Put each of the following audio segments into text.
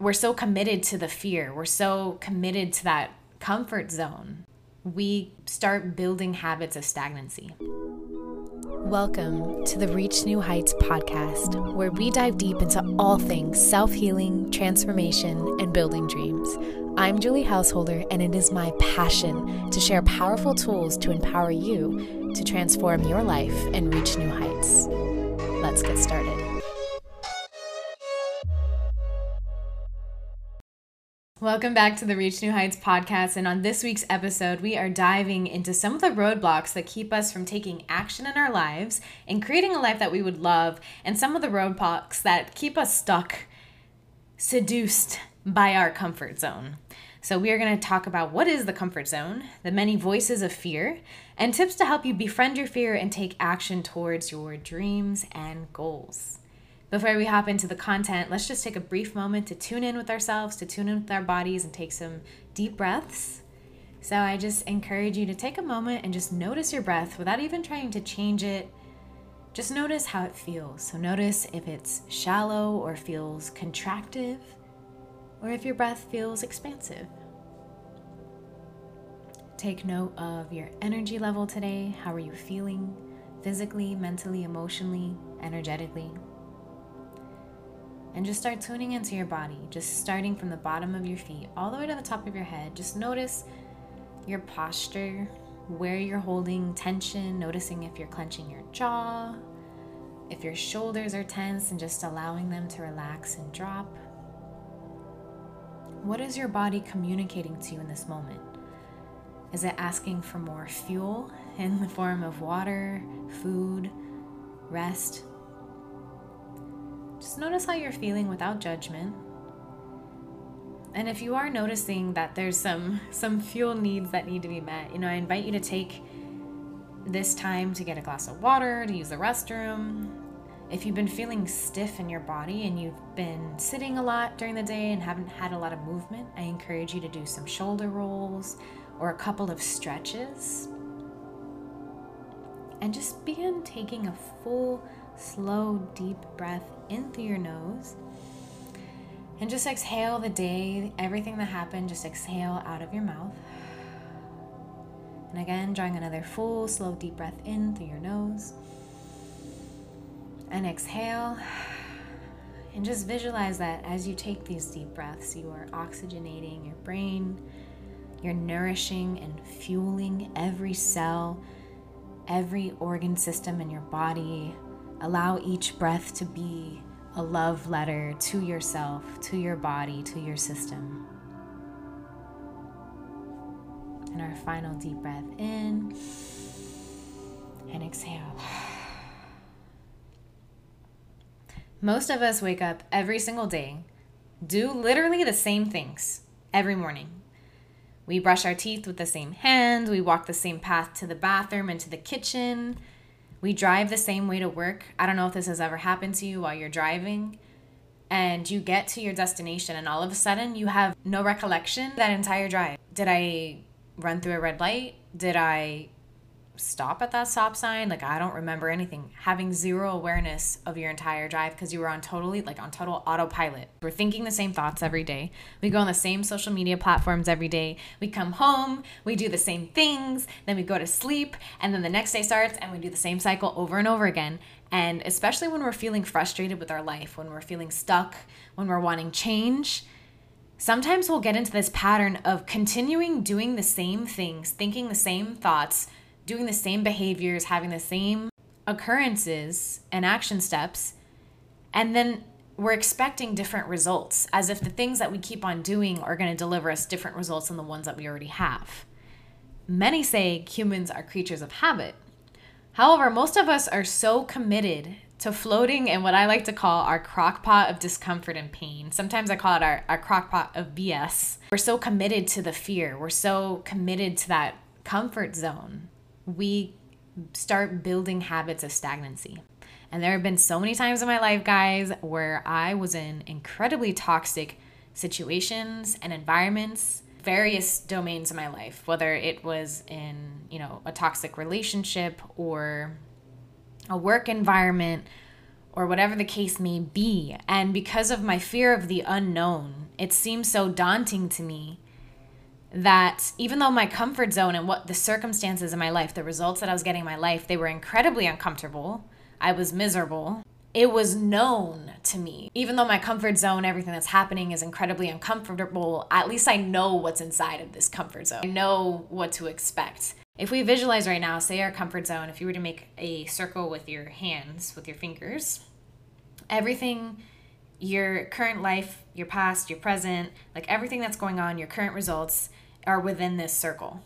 we're so committed to the fear, we're so committed to that comfort zone, we start building habits of stagnancy. Welcome to the Reach New Heights podcast, where we dive deep into all things self healing, transformation, and building dreams. I'm Julie Householder, and it is my passion to share powerful tools to empower you to transform your life and reach new heights. Let's get started. Welcome back to the Reach New Heights podcast. And on this week's episode, we are diving into some of the roadblocks that keep us from taking action in our lives and creating a life that we would love, and some of the roadblocks that keep us stuck, seduced by our comfort zone. So, we are going to talk about what is the comfort zone, the many voices of fear, and tips to help you befriend your fear and take action towards your dreams and goals. Before we hop into the content, let's just take a brief moment to tune in with ourselves, to tune in with our bodies, and take some deep breaths. So, I just encourage you to take a moment and just notice your breath without even trying to change it. Just notice how it feels. So, notice if it's shallow or feels contractive, or if your breath feels expansive. Take note of your energy level today. How are you feeling physically, mentally, emotionally, energetically? And just start tuning into your body, just starting from the bottom of your feet all the way to the top of your head. Just notice your posture, where you're holding tension, noticing if you're clenching your jaw, if your shoulders are tense, and just allowing them to relax and drop. What is your body communicating to you in this moment? Is it asking for more fuel in the form of water, food, rest? Just notice how you're feeling without judgment. And if you are noticing that there's some some fuel needs that need to be met, you know, I invite you to take this time to get a glass of water, to use the restroom. If you've been feeling stiff in your body and you've been sitting a lot during the day and haven't had a lot of movement, I encourage you to do some shoulder rolls or a couple of stretches. And just begin taking a full slow, deep breath in through your nose. And just exhale the day, everything that happened, just exhale out of your mouth. And again, drawing another full, slow, deep breath in through your nose. And exhale. And just visualize that as you take these deep breaths, you are oxygenating your brain, you're nourishing and fueling every cell, every organ system in your body, Allow each breath to be a love letter to yourself, to your body, to your system. And our final deep breath in and exhale. Most of us wake up every single day, do literally the same things every morning. We brush our teeth with the same hand, we walk the same path to the bathroom and to the kitchen. We drive the same way to work. I don't know if this has ever happened to you while you're driving. And you get to your destination, and all of a sudden, you have no recollection that entire drive. Did I run through a red light? Did I stop at that stop sign. Like I don't remember anything. Having zero awareness of your entire drive because you were on totally like on total autopilot. We're thinking the same thoughts every day. We go on the same social media platforms every day. We come home, we do the same things, then we go to sleep, and then the next day starts and we do the same cycle over and over again. And especially when we're feeling frustrated with our life, when we're feeling stuck, when we're wanting change, sometimes we'll get into this pattern of continuing doing the same things, thinking the same thoughts doing the same behaviors, having the same occurrences and action steps, and then we're expecting different results as if the things that we keep on doing are going to deliver us different results than the ones that we already have. Many say humans are creatures of habit. However, most of us are so committed to floating in what I like to call our crockpot of discomfort and pain. Sometimes I call it our, our crockpot of BS. We're so committed to the fear, we're so committed to that comfort zone we start building habits of stagnancy. And there have been so many times in my life, guys, where I was in incredibly toxic situations and environments, various domains of my life, whether it was in, you know, a toxic relationship or a work environment or whatever the case may be. And because of my fear of the unknown it seemed so daunting to me that even though my comfort zone and what the circumstances in my life, the results that I was getting in my life, they were incredibly uncomfortable. I was miserable. It was known to me. Even though my comfort zone, everything that's happening is incredibly uncomfortable, at least I know what's inside of this comfort zone. I know what to expect. If we visualize right now, say our comfort zone, if you were to make a circle with your hands, with your fingers, everything your current life, your past, your present, like everything that's going on, your current results are within this circle.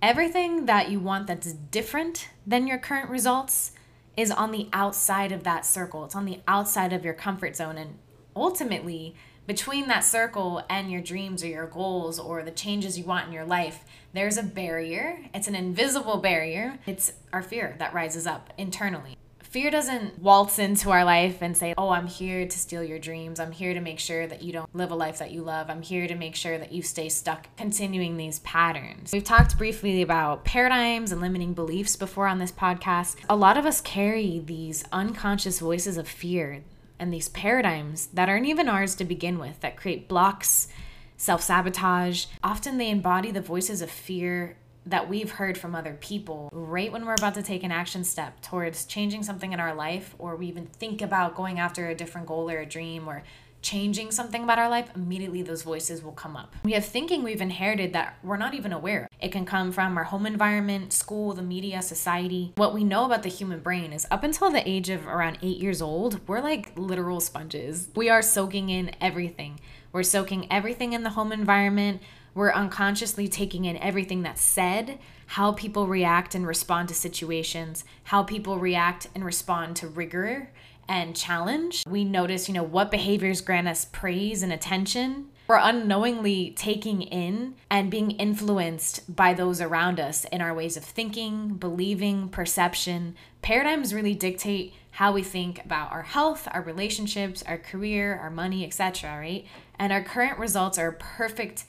Everything that you want that's different than your current results is on the outside of that circle. It's on the outside of your comfort zone. And ultimately, between that circle and your dreams or your goals or the changes you want in your life, there's a barrier. It's an invisible barrier. It's our fear that rises up internally fear doesn't waltz into our life and say, Oh, I'm here to steal your dreams. I'm here to make sure that you don't live a life that you love. I'm here to make sure that you stay stuck continuing these patterns. We've talked briefly about paradigms and limiting beliefs before on this podcast. A lot of us carry these unconscious voices of fear and these paradigms that aren't even ours to begin with that create blocks, self sabotage. Often they embody the voices of fear that we've heard from other people right when we're about to take an action step towards changing something in our life, or we even think about going after a different goal or a dream or changing something about our life, immediately those voices will come up. We have thinking we've inherited that we're not even aware of. It can come from our home environment, school, the media, society. What we know about the human brain is up until the age of around eight years old, we're like literal sponges. We are soaking in everything. We're soaking everything in the home environment. We're unconsciously taking in everything that's said, how people react and respond to situations, how people react and respond to rigor and challenge. We notice, you know, what behaviors grant us praise and attention. We're unknowingly taking in and being influenced by those around us in our ways of thinking, believing, perception. Paradigms really dictate how we think about our health, our relationships, our career, our money, etc., right? And our current results are perfect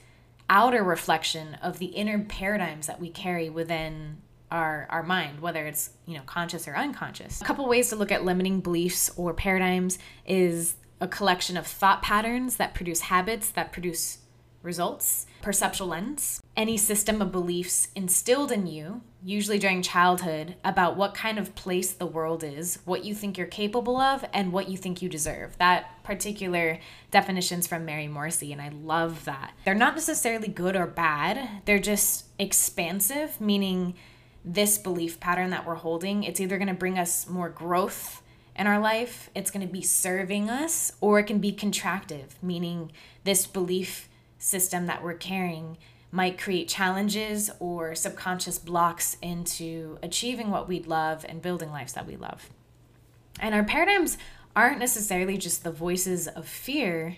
outer reflection of the inner paradigms that we carry within our our mind whether it's you know conscious or unconscious. A couple ways to look at limiting beliefs or paradigms is a collection of thought patterns that produce habits that produce results perceptual lens any system of beliefs instilled in you, usually during childhood, about what kind of place the world is, what you think you're capable of, and what you think you deserve. That particular definition's from Mary Morrissey, and I love that. They're not necessarily good or bad, they're just expansive, meaning this belief pattern that we're holding, it's either to bring us more growth in our life, it's to be serving us, or it can be contractive, meaning this belief system that we're carrying might create challenges or subconscious blocks into achieving what we'd love and building lives that we love. And our paradigms aren't necessarily just the voices of fear,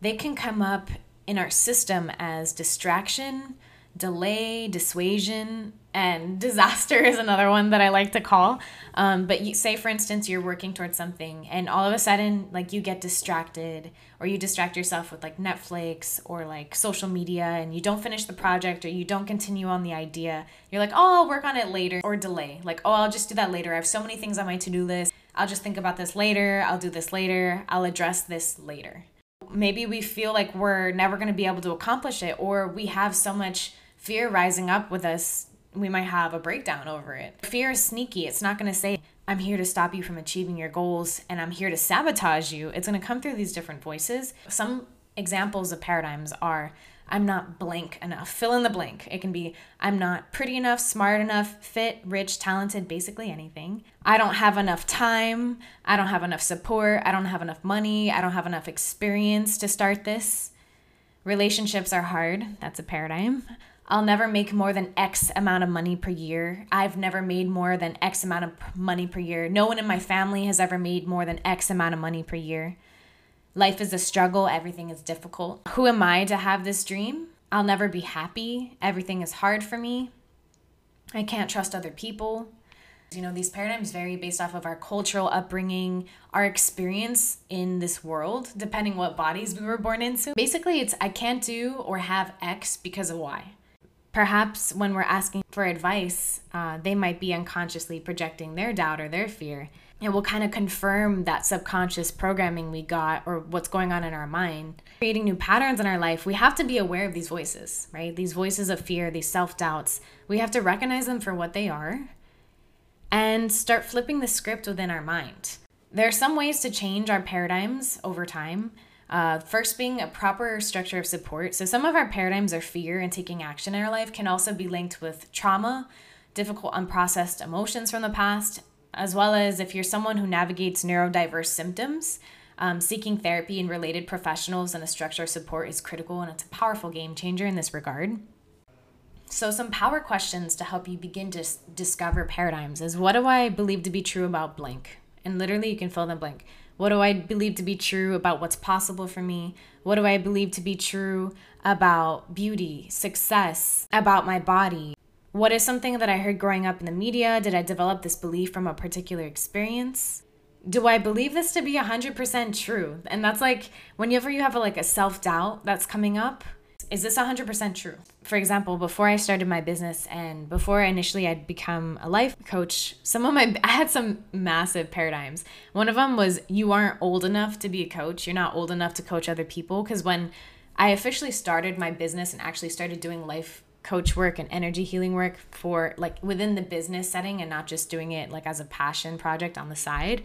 they can come up in our system as distraction, delay, dissuasion, and disaster is another one that I like to call. Um, but you say, for instance, you're working towards something, and all of a sudden, like you get distracted, or you distract yourself with like Netflix or like social media, and you don't finish the project, or you don't continue on the idea. You're like, oh, I'll work on it later, or delay. Like, oh, I'll just do that later. I have so many things on my to do list. I'll just think about this later. I'll do this later. I'll address this later. Maybe we feel like we're never going to be able to accomplish it, or we have so much fear rising up with us we might have a breakdown over it. Fear is sneaky. It's not going to say, I'm here to stop you from achieving your goals and I'm here to sabotage you. It's going to come through these different voices. Some examples of paradigms are I'm not blank enough. Fill in the blank. It can be I'm not pretty enough, smart enough, fit, rich, talented, basically anything. I don't have enough time. I don't have enough support. I don't have enough money. I don't have enough experience to start this. Relationships are hard. That's a paradigm. I'll never make more than X amount of money per year. I've never made more than X amount of money per year. No one in my family has ever made more than X amount of money per year. Life is a struggle, everything is difficult. Who am I to have this dream? I'll never be happy. Everything is hard for me. I can't trust other people. You know, these paradigms vary based off of our cultural upbringing, our experience in this world, depending what bodies we were born into. Basically, it's I can't do or have X because of Y perhaps when we're asking for advice, uh, they might be unconsciously projecting their doubt or their fear. it will kind of confirm that subconscious programming we got or what's going on in our mind. Creating new patterns in our life, we have to be aware of these voices, right? These voices of fear, these self doubts. We have to recognize them for what they are and start flipping the script within our mind. There are some ways to change our paradigms over time. Uh, first, being a proper structure of support. So, some of our paradigms are fear and taking action in our life can also be linked with trauma, difficult unprocessed emotions from the past, as well as if you're someone who navigates neurodiverse symptoms, um, seeking therapy and related professionals and a structure of support is critical and it's a powerful game changer in this regard. So, some power questions to help you begin to s- discover paradigms is what do I believe to be true about blank? And literally, you can fill in the blank. What do I believe to be true about what's possible for me? What do I believe to be true about beauty, success, about my body? What is something that I heard growing up in the media? Did I develop this belief from a particular experience? Do I believe this to be 100% true? And that's like whenever you have a, like a self doubt that's coming up, is this 100% true? For example, before I started my business and before initially I'd become a life coach, some of my I had some massive paradigms. One of them was you aren't old enough to be a coach. You're not old enough to coach other people because when I officially started my business and actually started doing life coach work and energy healing work for like within the business setting and not just doing it like as a passion project on the side.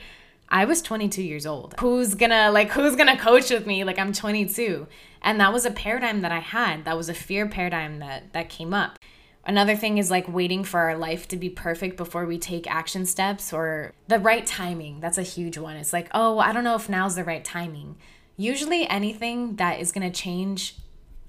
I was 22 years old. Who's gonna like who's gonna coach with me? Like I'm 22. And that was a paradigm that I had. That was a fear paradigm that that came up. Another thing is like waiting for our life to be perfect before we take action steps or the right timing. That's a huge one. It's like, "Oh, I don't know if now's the right timing." Usually anything that is going to change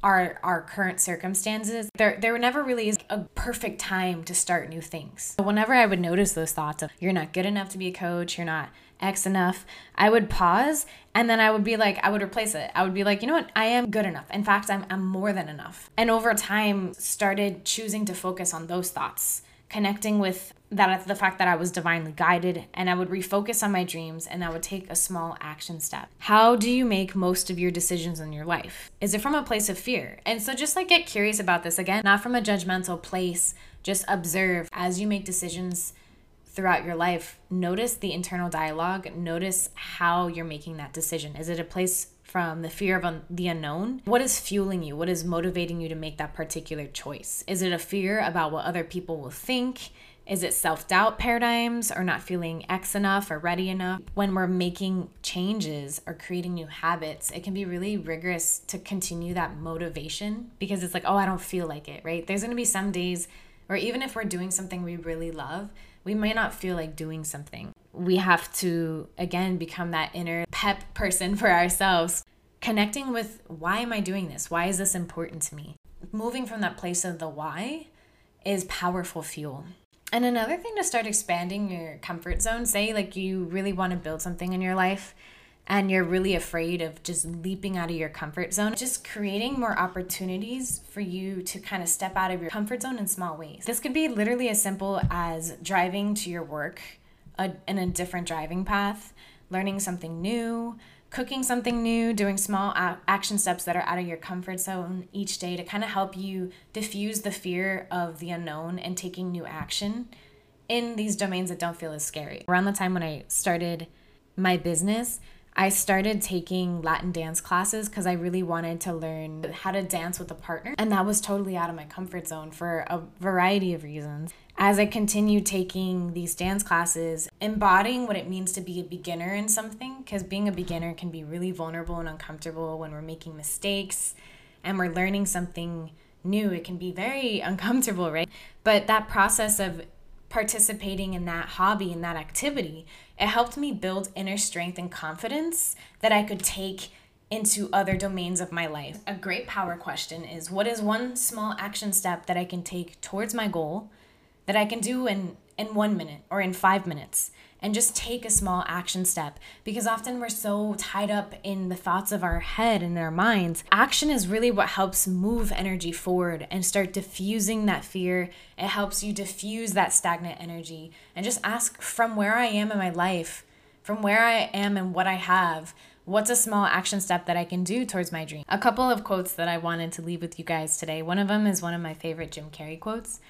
our our current circumstances there there never really is a perfect time to start new things. Whenever i would notice those thoughts of you're not good enough to be a coach you're not x enough i would pause and then i would be like i would replace it. I would be like you know what? I am good enough. In fact i'm, I'm more than enough. And over time started choosing to focus on those thoughts connecting with that the fact that I was divinely guided and I would refocus on my dreams and I would take a small action step. How do you make most of your decisions in your life? Is it from a place of fear? And so just like get curious about this again, not from a judgmental place, just observe as you make decisions throughout your life. Notice the internal dialogue, notice how you're making that decision. Is it a place from the fear of un- the unknown? What is fueling you? What is motivating you to make that particular choice? Is it a fear about what other people will think? Is it self doubt paradigms or not feeling X enough or ready enough? When we're making changes or creating new habits, it can be really rigorous to continue that motivation because it's like, oh, I don't feel like it, right? There's gonna be some days, or even if we're doing something we really love, we might not feel like doing something. We have to, again, become that inner pep person for ourselves, connecting with why am I doing this? Why is this important to me? Moving from that place of the why is powerful fuel. And another thing to start expanding your comfort zone, say like you really want to build something in your life and you're really afraid of just leaping out of your comfort zone, just creating more opportunities for you to kind of step out of your comfort zone in small ways. This could be literally as simple as driving to your work a, in a different driving path, learning something new, cooking something new, doing small action steps that are out of your comfort zone each day to kind of help you diffuse the fear of the unknown and taking new action in these domains that don't feel as scary. Around the time when I started my business, I started taking Latin dance classes because I really wanted to learn how to dance with a partner. And that was totally out of my comfort zone for a variety of reasons. As I continued taking these dance classes, embodying what it means to be a beginner in something, because being a beginner can be really vulnerable and uncomfortable when we're making mistakes and we're learning something new. It can be very uncomfortable, right? But that process of participating in that hobby and that activity, it helped me build inner strength and confidence that I could take into other domains of my life. A great power question is what is one small action step that I can take towards my goal that I can do in in 1 minute or in 5 minutes? And just take a small action step because often we're so tied up in the thoughts of our head and our minds. Action is really what helps move energy forward and start diffusing that fear. It helps you diffuse that stagnant energy and just ask from where I am in my life, from where I am and what I have. What's a small action step that I can do towards my dream? A couple of quotes that I wanted to leave with you guys today. One of them is one of my favorite Jim Carrey quotes.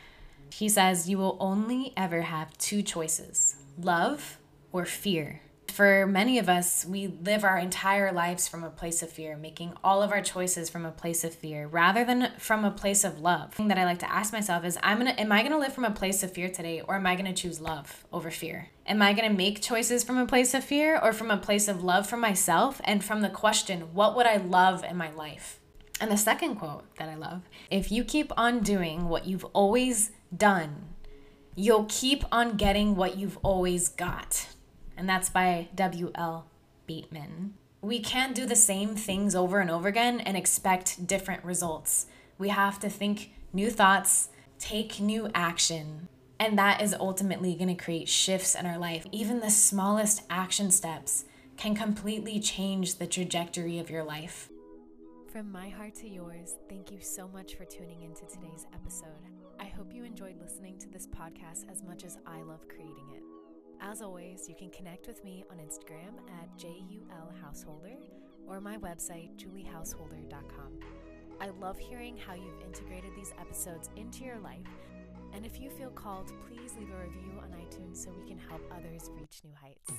He says, You will only ever have two choices love or fear. For many of us, we live our entire lives from a place of fear, making all of our choices from a place of fear rather than from a place of love. Thing that I like to ask myself is I'm to am I to live from a place of fear today or am I to choose love over fear? Am I to make choices from a place of fear or from a place of love for myself and from the question, what would I love in my life? And the second quote that I love, if you keep on doing what you've always done, you'll keep on getting what you've always got and that's by W.L. Bateman. We can't do the same things over and over again and expect different results. We have to think new thoughts, take new action, and that is ultimately going to create shifts in our life. Even the smallest action steps can completely change the trajectory of your life. From my heart to yours, thank you so much for tuning into today's episode. Hope you enjoyed listening to this podcast as much as I love creating it. As always, you can connect with me on Instagram at JULHouseholder or my website, juliehouseholder.com. I love hearing how you've integrated these episodes into your life. And if you feel called, please leave a review on iTunes so we can help others reach new heights.